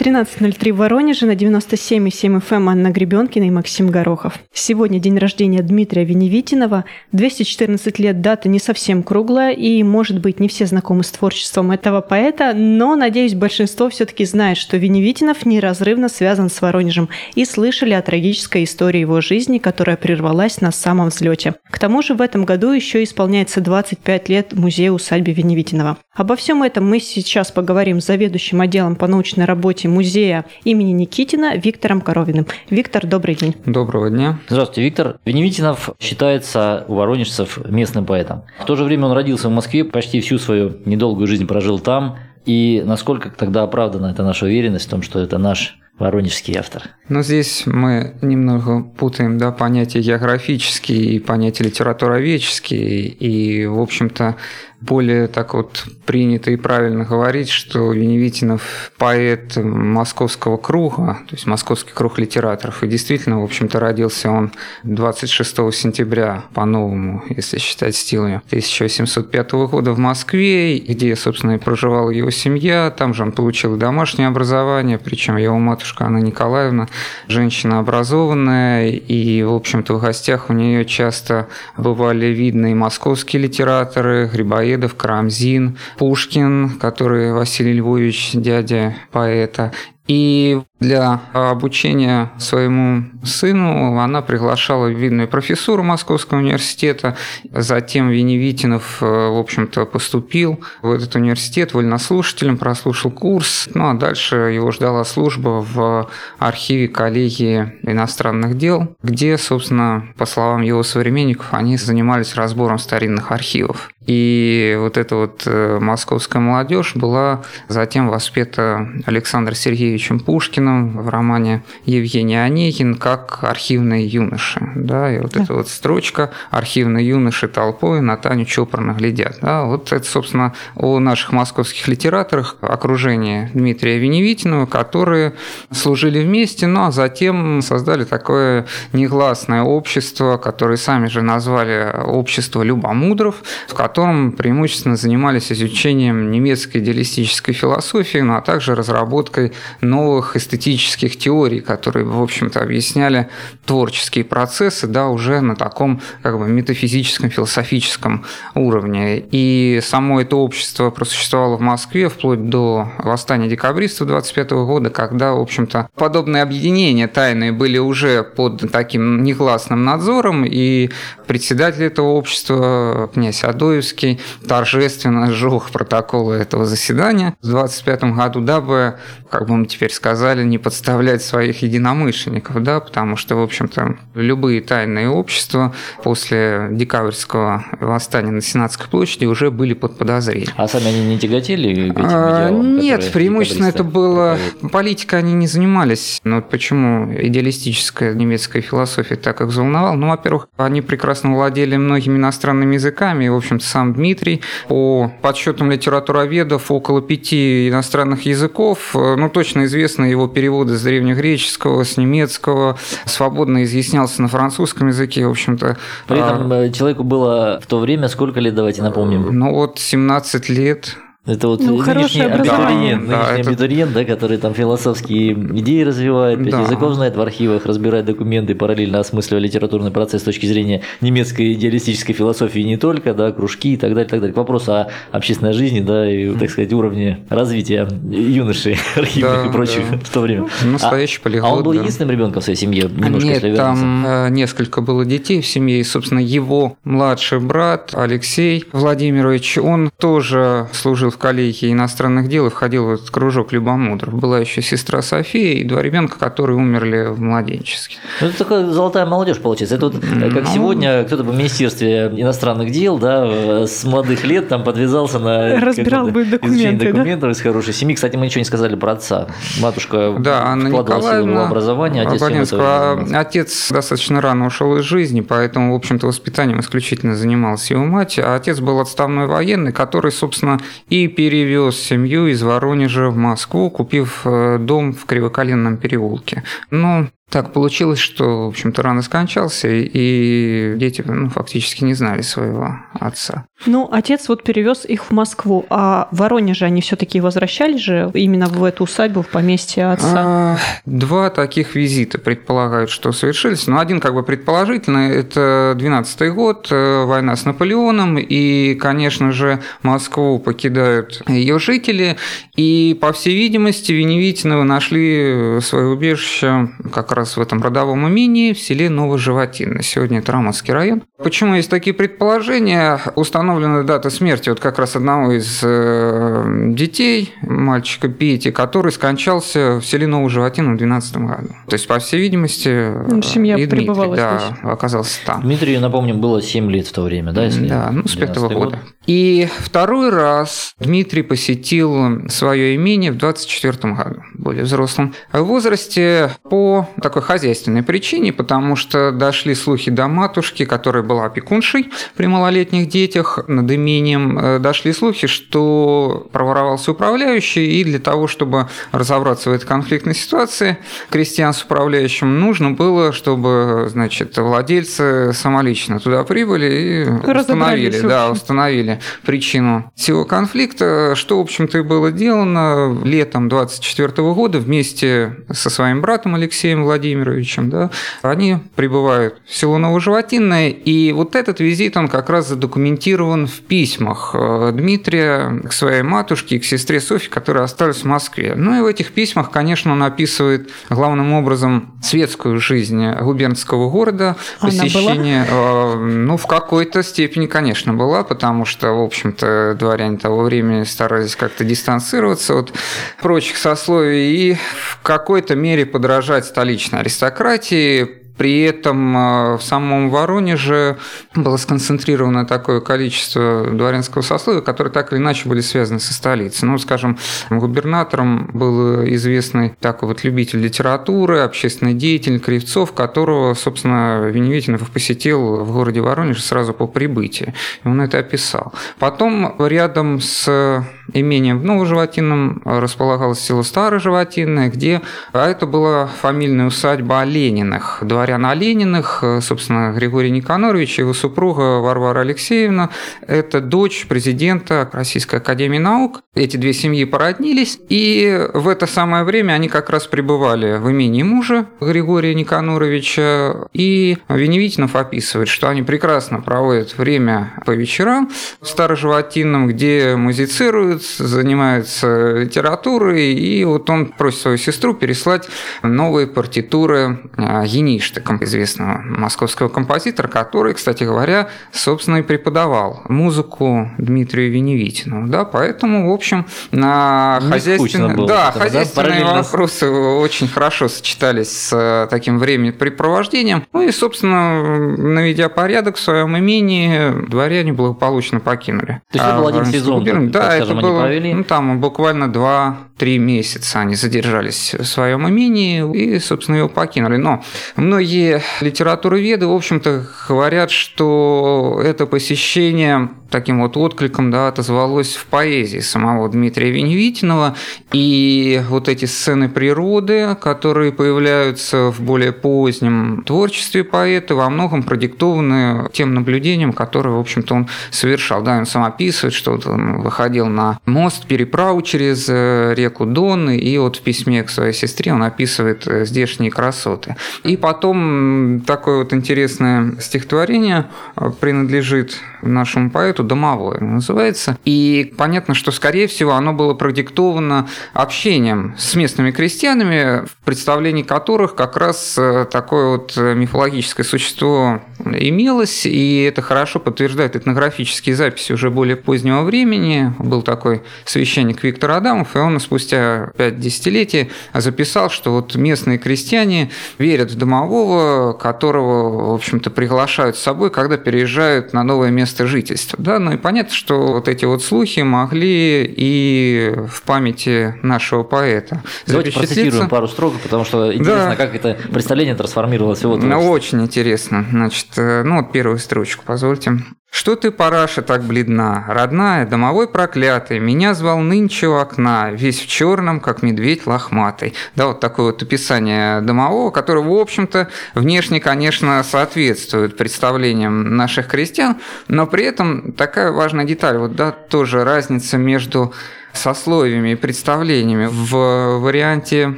13.03 в Воронеже на 97,7 FM эм Анна Гребенкина и Максим Горохов. Сегодня день рождения Дмитрия Веневитинова. 214 лет дата не совсем круглая, и, может быть, не все знакомы с творчеством этого поэта, но, надеюсь, большинство все-таки знает, что Веневитинов неразрывно связан с Воронежем и слышали о трагической истории его жизни, которая прервалась на самом взлете. К тому же в этом году еще исполняется 25 лет музею-усадьбе Веневитинова. Обо всем этом мы сейчас поговорим с заведующим отделом по научной работе музея имени Никитина Виктором Коровиным. Виктор, добрый день. Доброго дня. Здравствуйте, Виктор. Веневитинов считается у воронежцев местным поэтом. В то же время он родился в Москве, почти всю свою недолгую жизнь прожил там. И насколько тогда оправдана эта наша уверенность в том, что это наш воронежский автор. Но здесь мы немного путаем да, понятия географические и понятия литературоведческие. И, в общем-то, более так вот принято и правильно говорить, что Веневитинов поэт московского круга, то есть московский круг литераторов. И действительно, в общем-то, родился он 26 сентября по-новому, если считать стилами, 1705 года в Москве, где, собственно, и проживала его семья. Там же он получил домашнее образование, причем его матушка Анна Николаевна, женщина образованная, и, в общем-то, в гостях у нее часто бывали видны и московские литераторы, Грибоедов, Грибоедов, Карамзин, Пушкин, который Василий Львович, дядя поэта, и для обучения своему сыну она приглашала видную профессуру Московского университета. Затем Веневитинов, в общем-то, поступил в этот университет вольнослушателем, прослушал курс. Ну а дальше его ждала служба в архиве коллегии иностранных дел, где, собственно, по словам его современников, они занимались разбором старинных архивов. И вот эта вот э, московская молодежь была затем воспета Александром Сергеевичем Пушкиным в романе Евгений Онегин как архивные юноши. Да, и вот да. эта вот строчка «Архивные юноши толпой на Таню чопорно глядят». Да, вот это, собственно, о наших московских литераторах окружение Дмитрия Веневитинова, которые служили вместе, ну а затем создали такое негласное общество, которое сами же назвали «Общество любомудров», в котором котором преимущественно занимались изучением немецкой идеалистической философии, ну а также разработкой новых эстетических теорий, которые, в общем-то, объясняли творческие процессы, да, уже на таком как бы метафизическом, философическом уровне. И само это общество просуществовало в Москве вплоть до восстания декабристов 25 года, когда, в общем-то, подобные объединения тайные были уже под таким негласным надзором, и председатель этого общества, князь Адоев, Грузский торжественно сжег протоколы этого заседания в 25 году, дабы, как бы теперь сказали, не подставлять своих единомышленников, да, потому что, в общем-то, любые тайные общества после декабрьского восстания на Сенатской площади уже были под подозрением. А сами они не тяготели к этим а, идеалам, Нет, преимущественно это было... Политикой они не занимались. Но вот почему идеалистическая немецкая философия так их взволновала? Ну, во-первых, они прекрасно владели многими иностранными языками, и, в общем-то, сам Дмитрий. По подсчетам литературоведов около пяти иностранных языков. Ну, точно известны его переводы с древнегреческого, с немецкого. Свободно изъяснялся на французском языке, в общем-то. При этом а... человеку было в то время сколько лет, давайте напомним? Ну, вот 17 лет. Это вот ну, нынешний абитуриент, да, нынешний это... абитуриент, да, который там философские идеи развивает, пять да. языков знает в архивах, разбирает документы, параллельно осмысливая литературный процесс с точки зрения немецкой идеалистической философии не только, да, кружки и так далее, так далее. К вопросу о общественной жизни, да, и, так сказать, уровне развития юношей архивных да, и прочих да. в то время. Ну, настоящий а, полиглот, А он был да. единственным ребенком в своей семье? Немножко, Нет, там э, несколько было детей в семье, и, собственно, его младший брат Алексей Владимирович, он тоже служил в коллегии иностранных дел и входил в этот кружок любомудров. Была еще сестра София и два ребенка, которые умерли в младенчестве. Ну, это такая золотая молодежь получается. Это вот э, как ну... сегодня кто-то в Министерстве иностранных дел, да, с молодых лет там подвязался на разбирал бы документы, документов да? из хорошей семьи. Кстати, мы ничего не сказали про отца. Матушка да, Анна Николаевна, в образование, отец, этого... отец достаточно рано ушел из жизни, поэтому, в общем-то, воспитанием исключительно занималась его мать. А отец был отставной военный, который, собственно, и перевез семью из Воронежа в Москву, купив э, дом в Кривоколенном переулке. Но так получилось, что, в общем-то, рано скончался, и дети ну, фактически не знали своего отца. Ну, отец вот перевез их в Москву, а в Воронеже они все-таки возвращались же именно в эту усадьбу, в поместье отца? А, два таких визита предполагают, что совершились. Но ну, один как бы предположительный, это 12 год, э, война с Наполеоном, и, конечно же, Москву покидают ее жители, и, по всей видимости, Веневитиновы нашли свое убежище как раз в этом родовом имении в селе Новоживотино. Сегодня это Рамовский район. Почему есть такие предположения? Установлена дата смерти вот как раз одного из э, детей, мальчика Пети, который скончался в селе Новоживотино в 2012 году. То есть, по всей видимости, ну, семья и Дмитрий да, здесь. оказался там. Дмитрию, напомню, было 7 лет в то время, да? Если да, ну, с пятого года. И второй раз Дмитрий посетил свое имение в 24 году, более взрослом возрасте, по такой хозяйственной причине, потому что дошли слухи до матушки, которая была опекуншей при малолетних детях над имением. Э, дошли слухи, что проворовался управляющий, и для того, чтобы разобраться в этой конфликтной ситуации, крестьян с управляющим нужно было, чтобы, значит, владельцы самолично туда прибыли и установили, да, установили причину всего конфликта, что, в общем-то, и было сделано летом 24 года вместе со своим братом Алексеем Владимировичем. Да, они прибывают в село Новоживотинное, и вот этот визит, он как раз задокументирован в письмах э, Дмитрия к своей матушке и к сестре Софье, которые остались в Москве. Ну и в этих письмах, конечно, он описывает главным образом светскую жизнь губернского города, Она посещение, была? Э, ну, в какой-то степени, конечно, была, потому что в общем-то, дворяне того времени старались как-то дистанцироваться от прочих сословий и в какой-то мере подражать столичной аристократии, при этом э, в самом Воронеже было сконцентрировано такое количество дворянского сословия, которые так или иначе были связаны со столицей. Ну, скажем, губернатором был известный такой вот любитель литературы, общественный деятель Кривцов, которого, собственно, Веневитинов посетил в городе Воронеж сразу по прибытии. И он это описал. Потом рядом с имением в Новоживотинном располагалось село Староживотинное, где а это была фамильная усадьба Олениных, дворян Олениных, э, собственно, Григорий Никанорович и его супруга Варвара Алексеевна. Это дочь президента Российской Академии Наук. Эти две семьи породнились, и в это самое время они как раз пребывали в имении мужа Григория Никаноровича. И Веневитинов описывает, что они прекрасно проводят время по вечерам в Староживотинном, где музицируют, занимаются литературой, и вот он просит свою сестру переслать новые партитуры Еништы Ростыком, известного московского композитора, который, кстати говоря, собственно, и преподавал музыку Дмитрию Веневитину. Да, поэтому, в общем, на хозяйственные, было, да, этого, хозяйственные да, вопросы очень хорошо сочетались с э, таким времяпрепровождением. Ну и, собственно, наведя порядок в своем имении, дворяне благополучно покинули. То есть это был один сезон? Да, это было, ну, там буквально два-три месяца они задержались в своем имении и, собственно, его покинули. Но многие литературоведы, в общем-то, говорят, что это посещение таким вот откликом да, отозвалось в поэзии самого Дмитрия Веневитинова. И вот эти сцены природы, которые появляются в более позднем творчестве поэта, во многом продиктованы тем наблюдением, которое, в общем-то, он совершал. Да, он сам описывает, что вот он выходил на мост, переправу через э, реку Дон, и вот в письме к своей сестре он описывает э, здешние красоты. И потом такое вот интересное стихотворение э, принадлежит нашему поэту «Домовое» называется. И понятно, что, скорее всего, оно было продиктовано общением с местными крестьянами, в представлении которых как раз э, такое вот мифологическое существо имелось, и это хорошо подтверждает этнографические записи уже более позднего времени. Был такой священник Виктор Адамов, и он спустя пять десятилетий записал, что вот местные крестьяне верят в домового, которого, в общем-то, приглашают с собой, когда переезжают на новое место жительства. Да? Ну и понятно, что вот эти вот слухи могли и в памяти нашего поэта Давайте процитируем пару строк, потому что интересно, да. как это представление трансформировалось в его Ну, очень интересно. Значит, Э, ну вот первую строчку, позвольте. Что ты, параша, так бледна? Родная, домовой проклятый, меня звал нынче у окна, весь в черном, как медведь лохматый. Да, вот такое вот описание домового, которое, в общем-то, внешне, конечно, соответствует представлениям наших крестьян, но при этом такая важная деталь, вот, да, тоже разница между сословиями и представлениями. В варианте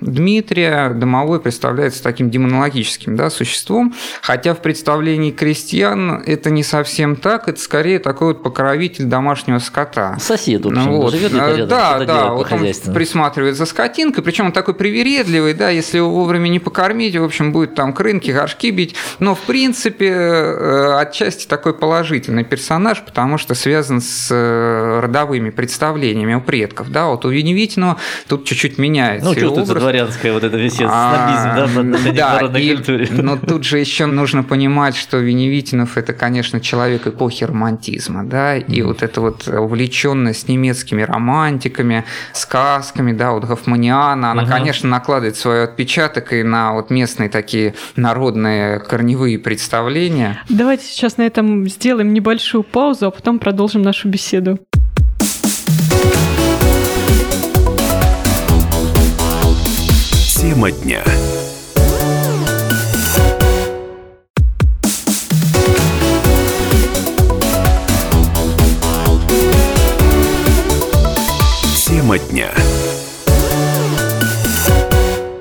Дмитрия домовой представляется таким демонологическим да, существом, хотя в представлении крестьян это не совсем так, это скорее такой вот покровитель домашнего скота. Сосед, в общем, вот. живет рядом, Да, да, вот он присматривает за скотинкой, причем он такой привередливый, да, если его вовремя не покормить, в общем, будет там крынки, горшки бить, но в принципе э, отчасти такой положительный персонаж, потому что связан с э, родовыми представлениями предков, да, вот у Веневитиного тут чуть-чуть меняется. Ну, чувствуется образ. дворянское вот это весь а, снобизм, да, да, народной и, культуре. Но тут же еще нужно понимать, что Веневитинов это, конечно, человек эпохи романтизма, да, и вот эта вот увлеченность немецкими романтиками, сказками, да, вот Гофманиана, она, конечно, накладывает свой отпечаток и на вот местные такие народные корневые представления. Давайте сейчас на этом сделаем небольшую паузу, а потом продолжим нашу беседу. Тема дня. Тема дня.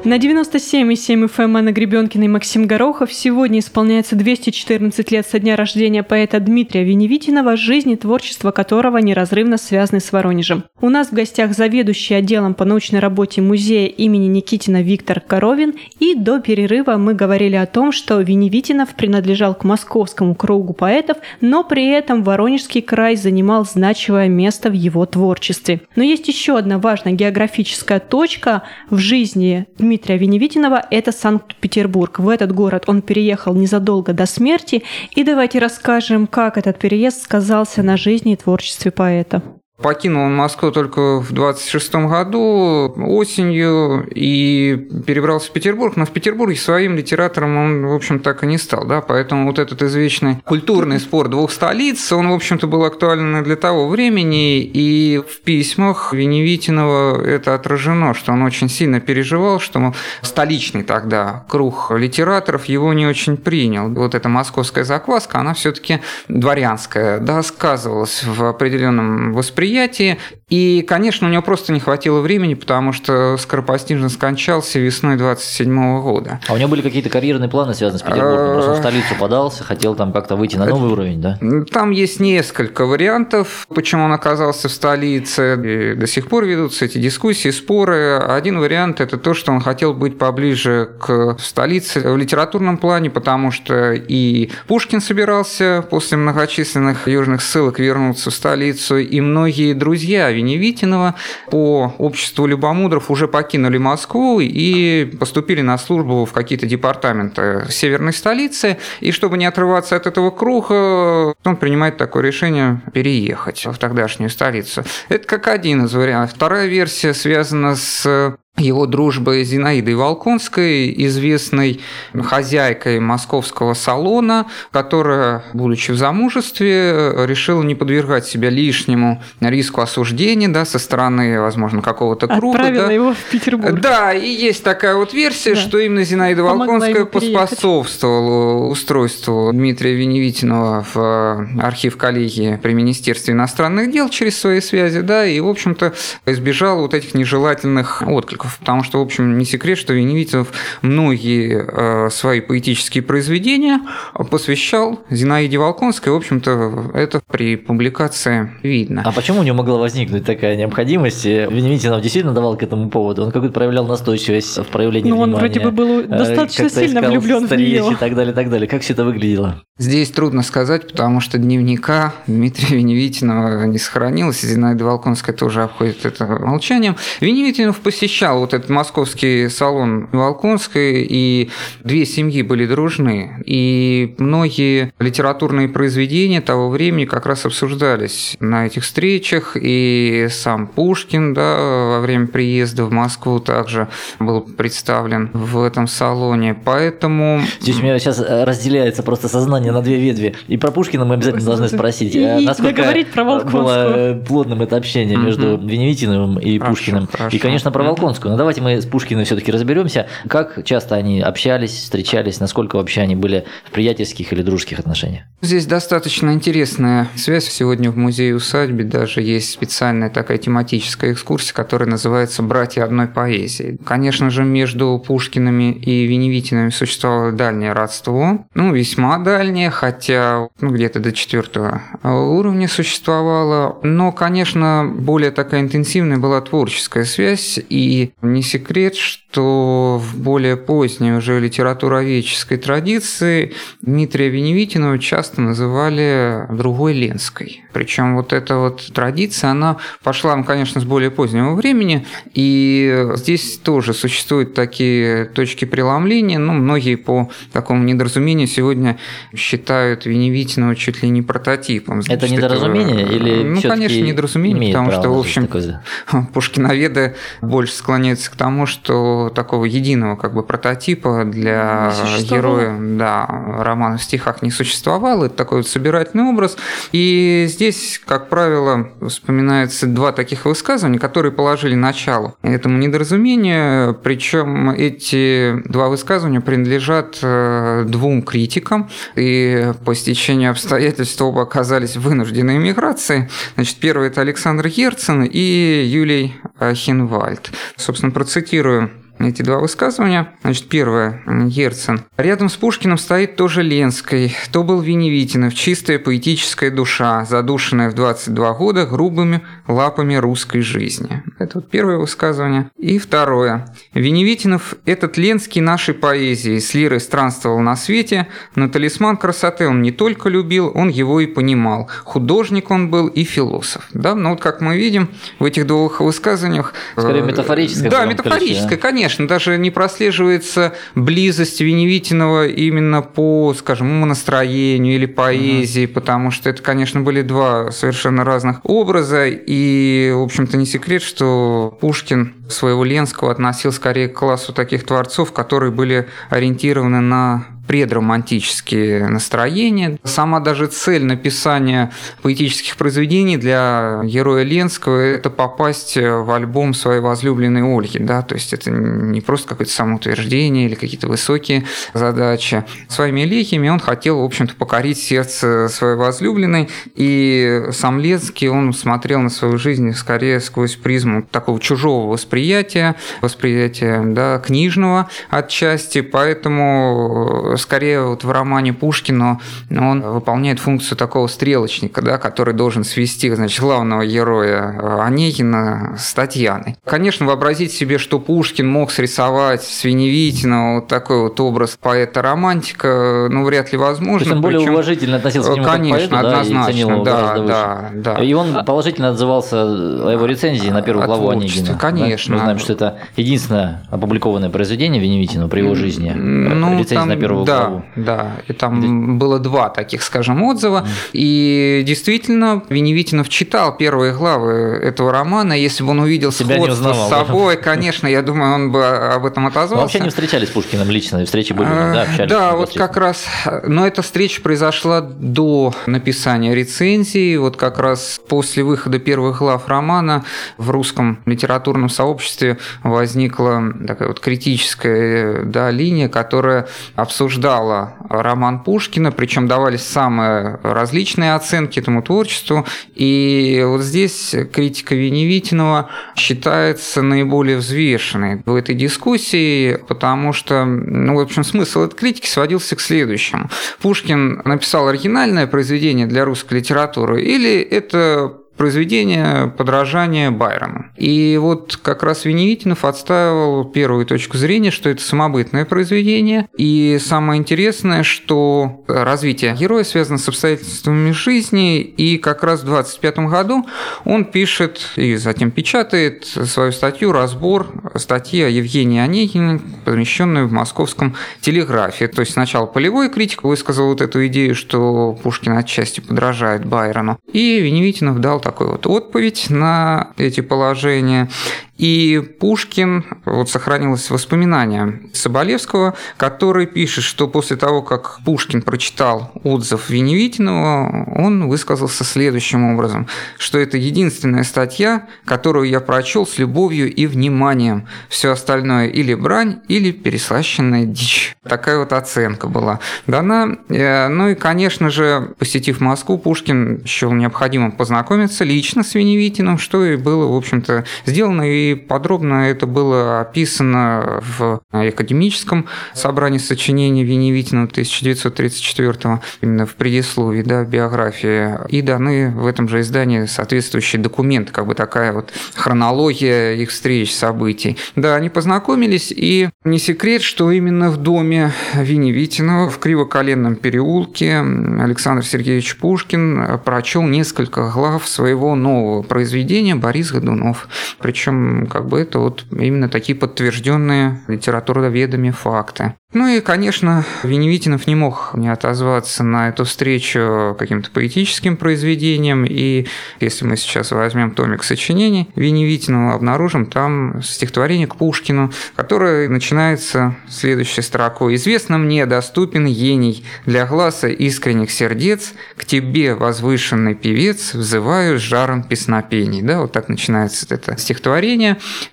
На 97,7 FM Гребенкина и Максим Горохов сегодня исполняется 214 лет со дня рождения поэта Дмитрия Веневитинова, жизнь и творчество которого неразрывно связаны с Воронежем. У нас в гостях заведующий отделом по научной работе музея имени Никитина Виктор Коровин, и до перерыва мы говорили о том, что Веневитинов принадлежал к московскому кругу поэтов, но при этом Воронежский край занимал значимое место в его творчестве. Но есть еще одна важная географическая точка в жизни Дмитрия Дмитрия Веневитинова – это Санкт-Петербург. В этот город он переехал незадолго до смерти. И давайте расскажем, как этот переезд сказался на жизни и творчестве поэта. Покинул он Москву только в 26 году осенью и перебрался в Петербург, но в Петербурге своим литератором он, в общем, так и не стал, да, поэтому вот этот извечный культурный спор двух столиц, он, в общем-то, был актуален для того времени, и в письмах Веневитинова это отражено, что он очень сильно переживал, что столичный тогда круг литераторов его не очень принял. Вот эта московская закваска, она все-таки дворянская, да, сказывалась в определенном восприятии мероприятии. И, конечно, у него просто не хватило времени, потому что скоропостижно скончался весной 27 года. А у него были какие-то карьерные планы, связанные с Петербургом? Просто в столицу подался, хотел там как-то выйти на новый уровень, да? Там есть несколько вариантов, почему он оказался в столице. И до сих пор ведутся эти дискуссии, споры. Один вариант – это то, что он хотел быть поближе к столице в литературном плане, потому что и Пушкин собирался после многочисленных южных ссылок вернуться в столицу, и многие многие друзья Веневитинова по обществу любомудров уже покинули Москву и поступили на службу в какие-то департаменты северной столицы. И чтобы не отрываться от этого круга, он принимает такое решение переехать в тогдашнюю столицу. Это как один из вариантов. Вторая версия связана с его дружбы с Зинаидой Волконской, известной хозяйкой московского салона, которая, будучи в замужестве, решила не подвергать себя лишнему риску осуждения да, со стороны, возможно, какого-то круга. Отправила да. его в Петербург. Да, и есть такая вот версия, да. что именно Зинаида Волконская поспособствовала устройству Дмитрия Веневитинова в архив коллегии при Министерстве иностранных дел через свои связи, да, и, в общем-то, избежала вот этих нежелательных откликов художников, потому что, в общем, не секрет, что Веневитинов многие э, свои поэтические произведения посвящал Зинаиде Волконской. В общем-то, это при публикации видно. А почему у него могла возникнуть такая необходимость? Веневитинов действительно давал к этому поводу? Он какой-то проявлял настойчивость в проявлении ну, внимания? он вроде бы был э, достаточно сильно влюблен в нее. и так далее, и так далее. Как все это выглядело? Здесь трудно сказать, потому что дневника Дмитрия Веневитинова не сохранилось. Зинаида Волконская тоже обходит это молчанием. Веневитинов посещал упоминал вот этот московский салон Волконской, и две семьи были дружны. И многие литературные произведения того времени как раз обсуждались на этих встречах, и сам Пушкин да, во время приезда в Москву также был представлен в этом салоне. Поэтому... Здесь у меня сейчас разделяется просто сознание на две ветви. И про Пушкина мы обязательно должны спросить, и, насколько говорить про было плотным это общение между Веневитиновым и хорошо, Пушкиным. Хорошо. И, конечно, про Волконскую. Но давайте мы с Пушкиным все-таки разберемся. Как часто они общались, встречались, насколько вообще они были в приятельских или дружеских отношениях? Здесь достаточно интересная связь. Сегодня в музее-усадьбе даже есть специальная такая тематическая экскурсия, которая называется «Братья одной поэзии». Конечно же, между Пушкиными и Веневитиными существовало дальнее родство, ну, весьма дальнее, хотя ну, где-то до четвертого уровня существовало. Но, конечно, более такая интенсивная была творческая связь, и не секрет, что в более поздней уже литературоведческой традиции Дмитрия Веневитинова часто называли другой Ленской. Причем вот эта вот традиция, она пошла, конечно, с более позднего времени, и здесь тоже существуют такие точки преломления, ну, многие по такому недоразумению сегодня считают Веневитинова чуть ли не прототипом. Значит, это недоразумение этого... или Ну, конечно, недоразумение, потому что, в общем, такое... пушкиноведы больше склоняются к тому, что такого единого как бы прототипа для героя да, романа в стихах не существовало. Это такой вот собирательный образ. И здесь, как правило, вспоминается два таких высказывания, которые положили начало этому недоразумению. Причем эти два высказывания принадлежат э, двум критикам, и по стечению обстоятельств оба оказались вынуждены эмиграции. Значит, первый это Александр Герцен и Юлий Хинвальд. Собственно, процитирую эти два высказывания. Значит, первое. Герцен. Рядом с Пушкиным стоит тоже Ленской. То был Веневитинов, чистая поэтическая душа, задушенная в 22 года грубыми лапами русской жизни. Это вот первое высказывание. И второе. Веневитинов – этот Ленский нашей поэзии. С лирой странствовал на свете, но талисман красоты он не только любил, он его и понимал. Художник он был и философ. Да? Но вот как мы видим в этих двух высказываниях... Скорее э, метафорическое. Да, метафорическое, конечно конечно, даже не прослеживается близость Веневитинова именно по, скажем, настроению или поэзии, угу. потому что это, конечно, были два совершенно разных образа, и, в общем-то, не секрет, что Пушкин своего Ленского относил скорее к классу таких творцов, которые были ориентированы на предромантические настроения. Сама даже цель написания поэтических произведений для героя Ленского – это попасть в альбом своей возлюбленной Ольги. Да? То есть это не просто какое-то самоутверждение или какие-то высокие задачи. Своими лихими он хотел, в общем-то, покорить сердце своей возлюбленной, и сам Ленский, он смотрел на свою жизнь скорее сквозь призму такого чужого восприятия, восприятия да, книжного отчасти, поэтому скорее вот в романе Пушкина он выполняет функцию такого стрелочника, да, который должен свести значит, главного героя э, Онегина с Татьяной. Конечно, вообразить себе, что Пушкин мог срисовать с Веневитина вот такой вот образ поэта-романтика, ну, вряд ли возможно. То есть он более Причем, уважительно относился к нему Конечно, как поэту, однозначно, да, да, да, да. И он положительно отзывался о его рецензии на первую главу Онегина. Конечно. Мы знаем, что это единственное опубликованное произведение Веневитина при его жизни. Ну, Рецензия там, на первую да, главу. Да, и там было два таких, скажем, отзыва. Mm. И действительно, Веневитинов читал первые главы этого романа. Если бы он увидел Себя сходство узнавал, с собой, да? конечно, я думаю, он бы об этом отозвался. Но вообще не встречались с Пушкиным лично, встречи были, да, общались? Да, вот как раз. Но эта встреча произошла до написания рецензии. Вот как раз после выхода первых глав романа в русском литературном сообществе возникла такая вот критическая да, линия, которая обсуждала обсуждала роман Пушкина, причем давались самые различные оценки этому творчеству. И вот здесь критика Веневитинова считается наиболее взвешенной в этой дискуссии, потому что, ну, в общем, смысл этой критики сводился к следующему. Пушкин написал оригинальное произведение для русской литературы или это произведение подражания Байрону. И вот как раз Веневитинов отстаивал первую точку зрения, что это самобытное произведение. И самое интересное, что развитие героя связано с обстоятельствами жизни, и как раз в 25 году он пишет и затем печатает свою статью «Разбор статьи о Евгении Онегине, помещенную в московском телеграфе». То есть сначала полевой критик высказал вот эту идею, что Пушкин отчасти подражает Байрону. И Веневитинов дал такой вот отповедь на эти положения. И Пушкин, вот сохранилось воспоминание Соболевского, который пишет, что после того, как Пушкин прочитал отзыв Веневитинова, он высказался следующим образом, что это единственная статья, которую я прочел с любовью и вниманием. Все остальное или брань, или переслащенная дичь. Такая вот оценка была дана. Э, ну и, конечно же, посетив Москву, Пушкин счел необходимым познакомиться лично с Веневитиным, что и было, в общем-то, сделано и подробно это было описано в академическом собрании сочинений Веневитина 1934 именно в предисловии, да, биографии, и даны в этом же издании соответствующие документы, как бы такая вот хронология их встреч, событий. Да, они познакомились, и не секрет, что именно в доме Веневитина в Кривоколенном переулке Александр Сергеевич Пушкин прочел несколько глав своего нового произведения «Борис Годунов». Причем как бы это вот именно такие подтвержденные литературоведами факты. Ну и, конечно, Веневитинов не мог не отозваться на эту встречу каким-то поэтическим произведением. И если мы сейчас возьмем томик сочинений Веневитинова, обнаружим там стихотворение к Пушкину, которое начинается следующей строкой. «Известно мне, доступен гений для глаза искренних сердец, к тебе, возвышенный певец, взываю с жаром песнопений». Да, вот так начинается это стихотворение.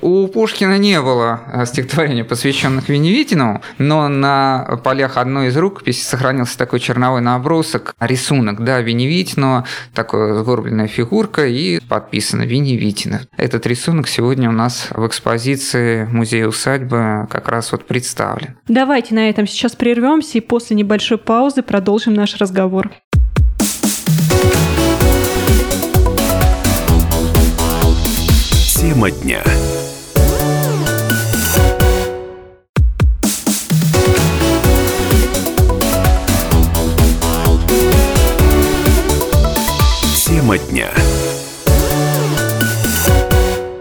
У Пушкина не было стихотворения, посвященных Веневитинову, но на полях одной из рукописей сохранился такой черновой набросок, рисунок, да, Веневитиного, такая сгорбленная фигурка и подписано Веневитина. Этот рисунок сегодня у нас в экспозиции музея усадьбы как раз вот представлен. Давайте на этом сейчас прервемся и после небольшой паузы продолжим наш разговор. Тема дня. Тема дня.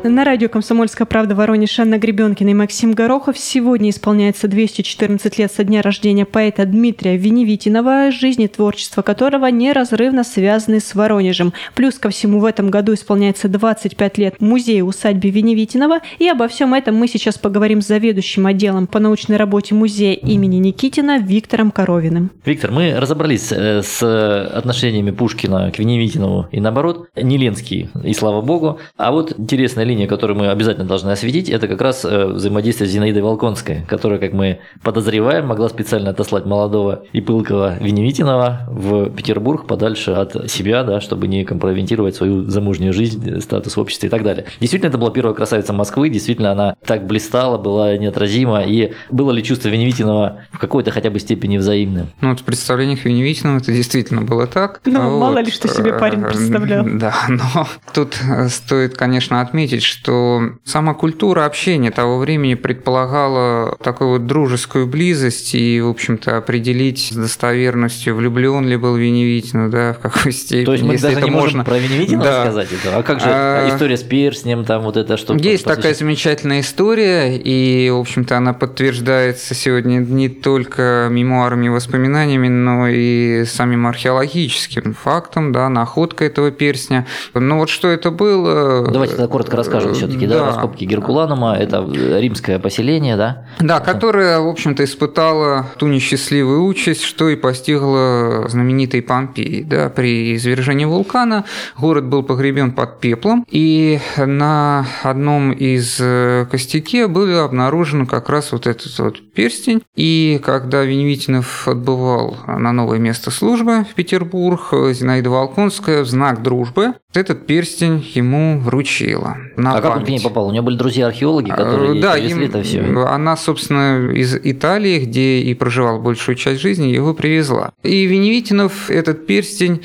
На радио «Комсомольская правда» Воронеж Анна Гребенкина и Максим Горохов. Сегодня исполняется 214 лет со дня рождения поэта Дмитрия Веневитинова, жизнь и творчество которого неразрывно связаны с Воронежем. Плюс ко всему в этом году исполняется 25 лет музею усадьбе Веневитинова. И обо всем этом мы сейчас поговорим с заведующим отделом по научной работе музея имени Никитина Виктором Коровиным. Виктор, мы разобрались э, с отношениями Пушкина к Веневитинову и наоборот, не Ленский, и слава богу. А вот интересная линия, которую мы обязательно должны осветить, это как раз э, взаимодействие с Зинаидой Волконской, которая, как мы подозреваем, могла специально отослать молодого и пылкого Веневитинова в Петербург подальше от себя, да, чтобы не компрометировать свою замужнюю жизнь, статус в обществе и так далее. Действительно, это была первая красавица Москвы, действительно, она так блистала, была неотразима, и было ли чувство Веневитинова в какой-то хотя бы степени взаимным? Ну, вот в представлениях Веневитинова это действительно было так. Ну, вот. мало ли, что себе парень э, представлял. Да, но тут стоит, конечно, отметить, отметить, что сама культура общения того времени предполагала такую вот дружескую близость и, в общем-то, определить с достоверностью, влюблен ли был Веневитин, да, в какой степени. То есть мы даже не можем про Веневитина да. сказать это? А как же а... история с перстнем, там вот это что? Есть такая замечательная история, и, в общем-то, она подтверждается сегодня не только мемуарами и воспоминаниями, но и самим археологическим фактом, да, находка этого перстня. Ну вот что это было? Давайте тогда коротко расскажем все-таки, да. да, раскопки Геркуланума, это римское поселение, да? Да, которое, в общем-то, испытало ту несчастливую участь, что и постигло знаменитой Помпеи, да, при извержении вулкана город был погребен под пеплом, и на одном из э, костяке были обнаружены как раз вот этот вот перстень, и когда Веневитинов отбывал на новое место службы в Петербург, Зинаида Волконская в знак дружбы этот перстень ему вручила. На А память. как он к ней попал? У него были друзья-археологи, которые да, привезли им, это все? Она, собственно, из Италии, где и проживал большую часть жизни, его привезла. И Веневитинов этот перстень,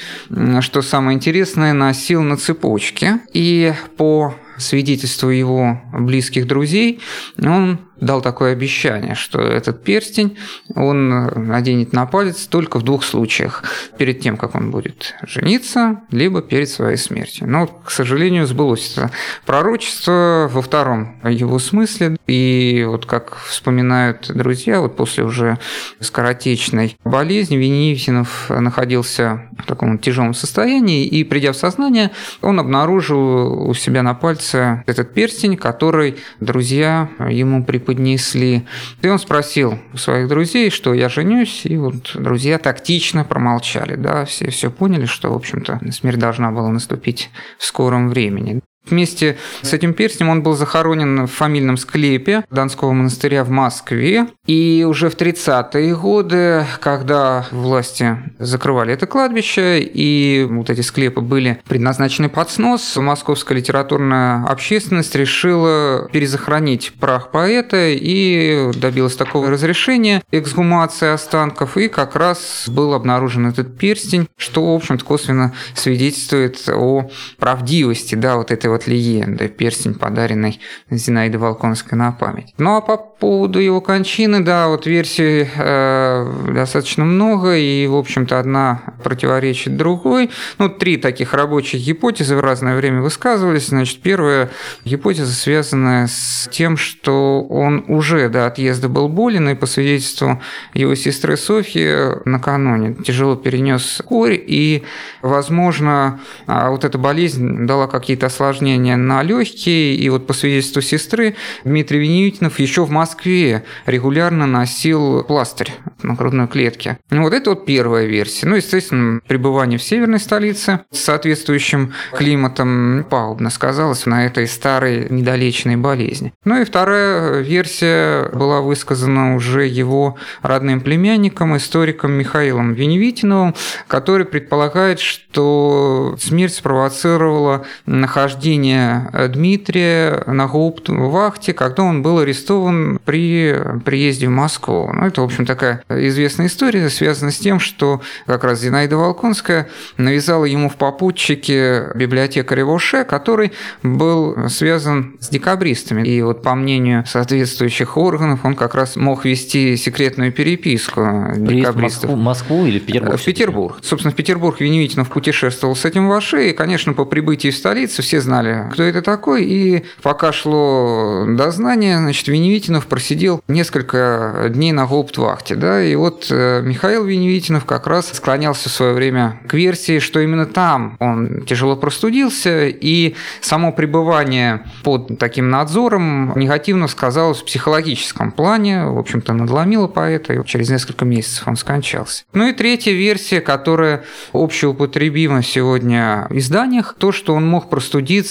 что самое интересное, носил на цепочке. И по свидетельству его близких друзей, он дал такое обещание, что этот перстень он наденет на палец только в двух случаях. Перед тем, как он будет жениться, либо перед своей смертью. Но, к сожалению, сбылось это пророчество во втором его смысле. И вот как вспоминают друзья, вот после уже скоротечной болезни Веневитинов находился в таком тяжелом состоянии, и придя в сознание, он обнаружил у себя на пальце этот перстень, который друзья ему преподнесли поднесли. И он спросил у своих друзей, что я женюсь, и вот друзья тактично промолчали, да, все все поняли, что, в общем-то, смерть должна была наступить в скором времени. Вместе с этим перстнем он был захоронен в фамильном склепе Донского монастыря в Москве. И уже в 30-е годы, когда власти закрывали это кладбище, и вот эти склепы были предназначены под снос, московская литературная общественность решила перезахоронить прах поэта и добилась такого разрешения эксгумации останков. И как раз был обнаружен этот перстень, что, в общем-то, косвенно свидетельствует о правдивости да, вот этой вот легенды, перстень, подаренный Зинаидой Волконской на память. Ну а по поводу его кончины, да, вот версий э, достаточно много, и, в общем-то, одна противоречит другой. Ну, три таких рабочих гипотезы в разное время высказывались. Значит, первая гипотеза связана с тем, что он уже до отъезда был болен, и по свидетельству его сестры Софьи накануне тяжело перенес корь, и, возможно, вот эта болезнь дала какие-то осложнения на легкие, и вот по свидетельству сестры Дмитрий Веневитинов еще в Москве регулярно носил пластырь на грудной клетке. Ну, вот это вот первая версия. Ну, естественно, пребывание в северной столице с соответствующим климатом пагубно сказалось на этой старой недолеченной болезни. Ну и вторая версия была высказана уже его родным племянником, историком Михаилом Веневитиновым, который предполагает, что смерть спровоцировала нахождение Дмитрия на гауптвахте, когда он был арестован при приезде в Москву. Ну, это, в общем, такая известная история, связана с тем, что как раз Зинаида Волконская навязала ему в попутчике библиотекаря Воше, который был связан с декабристами. И вот по мнению соответствующих органов, он как раз мог вести секретную переписку декабристов. В Москву, Москву или в Петербург? В Петербург. Собственно, в Петербург Веневитинов путешествовал с этим Воше, и, конечно, по прибытии в столицу все знали, кто это такой, и пока шло дознание, значит, Веневитинов просидел несколько дней на гауптвахте, да, и вот э, Михаил Веневитинов как раз склонялся в свое время к версии, что именно там он тяжело простудился, и само пребывание под таким надзором негативно сказалось в психологическом плане, в общем-то, надломило поэта, и через несколько месяцев он скончался. Ну и третья версия, которая общеупотребима сегодня в изданиях, то, что он мог простудиться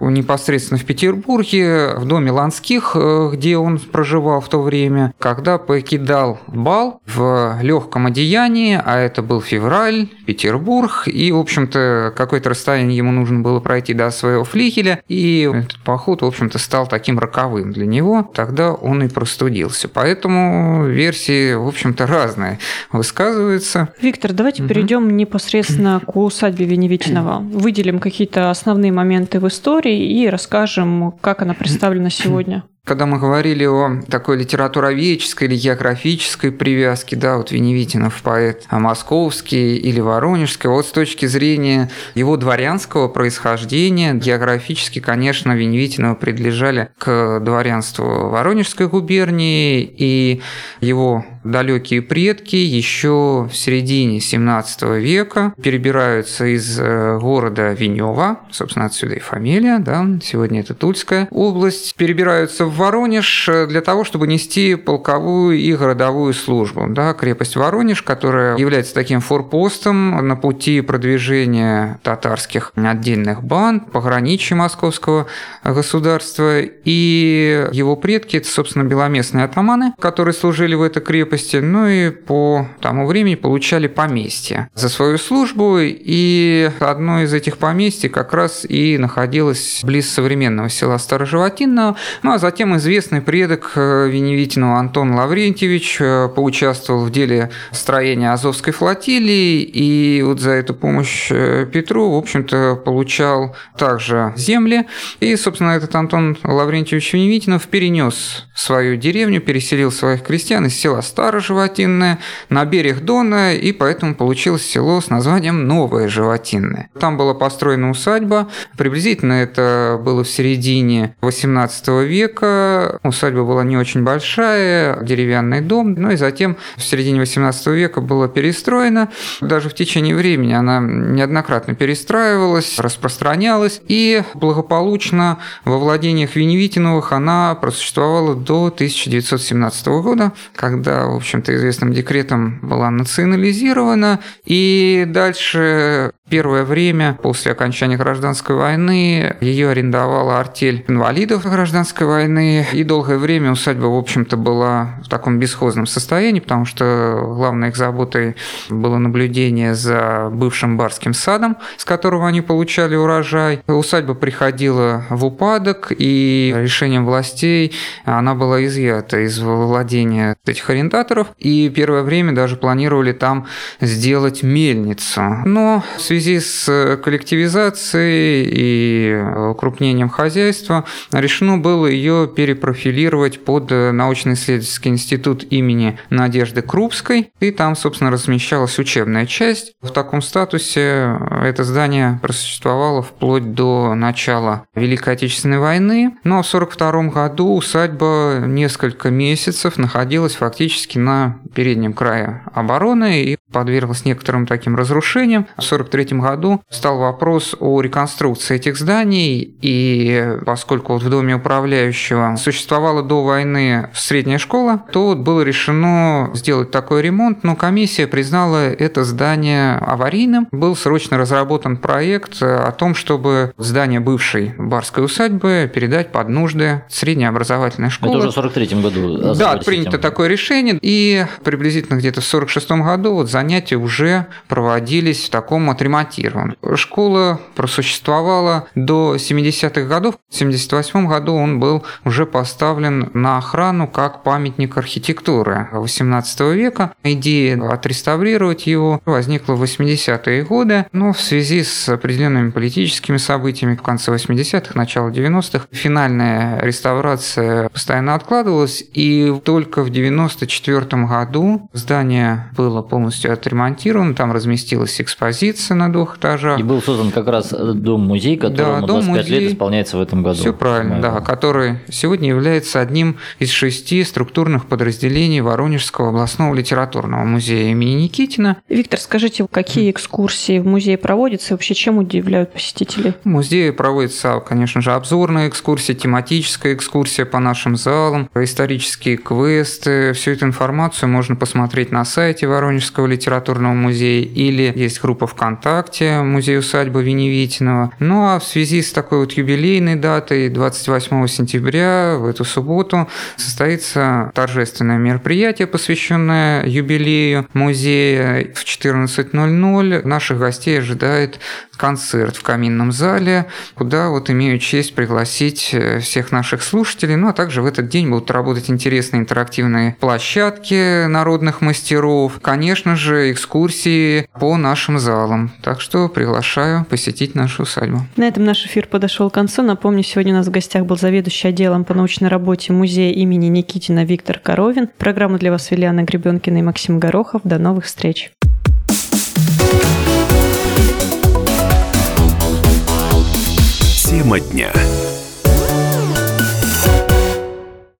непосредственно в Петербурге, в доме Ланских, э, где он проживал в то время, когда покидал бал в легком одеянии, а это был февраль, Петербург, и, в общем-то, какое-то расстояние ему нужно было пройти до своего флигеля, и этот поход, в общем-то, стал таким роковым для него, тогда он и простудился. Поэтому версии, в общем-то, разные высказываются. Виктор, давайте угу. перейдем непосредственно к усадьбе Веневичного. Выделим какие-то основные моменты в истории и расскажем, как она представлена сегодня. Когда мы говорили о такой литературоведческой или географической привязке, да, вот Веневитинов поэт а московский или воронежский, вот с точки зрения его дворянского происхождения, географически, конечно, Веневитинову принадлежали к дворянству Воронежской губернии, и его далекие предки еще в середине 17 века перебираются из города Венева, собственно, отсюда и фамилия, да, сегодня это Тульская область, перебираются в Воронеж для того, чтобы нести полковую и городовую службу. Да, крепость Воронеж, которая является таким форпостом на пути продвижения татарских отдельных банд, пограничья московского государства. И его предки – это, собственно, беломестные атаманы, которые служили в этой крепости но и по тому времени получали поместье за свою службу, и одно из этих поместий как раз и находилось близ современного села Староживотинного, ну а затем известный предок э, Веневитиного Антон Лаврентьевич э, поучаствовал в деле строения Азовской флотилии, и вот за эту помощь э, Петру, в общем-то, получал также земли, и, собственно, этот Антон Лаврентьевич Веневитинов перенес свою деревню, переселил своих крестьян из села Староживотинное на берег Дона, и поэтому получилось село с названием Новое Животинное. Там была построена усадьба, приблизительно это было в середине 18 века, усадьба была не очень большая, деревянный дом, ну и затем в середине 18 века была перестроена, даже в течение времени она неоднократно перестраивалась, распространялась, и благополучно во владениях Веневитиновых она просуществовала до 1917 года, когда, в общем-то, известным декретом была национализирована, и дальше Первое время после окончания гражданской войны ее арендовала артель инвалидов гражданской войны, и долгое время усадьба, в общем-то, была в таком бесхозном состоянии, потому что главной их заботой было наблюдение за бывшим барским садом, с которого они получали урожай. Усадьба приходила в упадок, и решением властей она была изъята из владения этих арендаторов, и первое время даже планировали там сделать мельницу. Но в связи с э, коллективизацией и укрупнением хозяйства решено было ее перепрофилировать под э, научно-исследовательский институт имени Надежды Крупской, и там, собственно, размещалась учебная часть. В таком статусе это здание просуществовало вплоть до начала Великой Отечественной войны, но в 1942 году усадьба несколько месяцев находилась фактически на переднем крае обороны. И подверглась некоторым таким разрушениям. В 1943 году стал вопрос о реконструкции этих зданий, и поскольку вот в доме управляющего существовала до войны средняя школа, то вот было решено сделать такой ремонт, но комиссия признала это здание аварийным. Был срочно разработан проект о том, чтобы здание бывшей барской усадьбы передать под нужды средней образовательной школы. Это уже в 43 году. Да, принято такое решение, и приблизительно где-то в 46 году вот занятия уже проводились в таком отремонтированном. Школа просуществовала до 70-х годов. В 78 году он был уже поставлен на охрану как памятник архитектуры 18 века. Идея отреставрировать его возникла в 80-е годы, но в связи с определенными политическими событиями в конце 80-х, начало 90-х, финальная реставрация постоянно откладывалась, и только в 94 году здание было полностью отремонтировано, там разместилась экспозиция на двух этажах. И был создан как раз дом-музей, который да, 25 лет исполняется в этом году. Все правильно, да, который сегодня является одним из шести структурных подразделений Воронежского областного литературного музея имени Никитина. Виктор, скажите, какие экскурсии в музее проводятся и вообще чем удивляют посетителей? В музее проводится, конечно же, обзорная экскурсия, тематическая экскурсия по нашим залам, исторические квесты. Всю эту информацию можно посмотреть на сайте Воронежского литературного музея или есть группа ВКонтакте, музей усадьбы Веневитинова. Ну а в связи с такой вот юбилейной датой 28 сентября в эту субботу состоится торжественное мероприятие, посвященное юбилею музея в 14.00. Наших гостей ожидает концерт в каминном зале, куда вот имею честь пригласить э, всех наших слушателей. Ну а также в этот день будут работать интересные интерактивные площадки народных мастеров. Конечно же, экскурсии по нашим залам. Так что приглашаю посетить нашу усадьбу. На этом наш эфир подошел к концу. Напомню, сегодня у нас в гостях был заведующий отделом по научной работе музея имени Никитина Виктор Коровин. Программу для вас вели Анна Гребенкина и Максим Горохов. До новых встреч. Тема дня.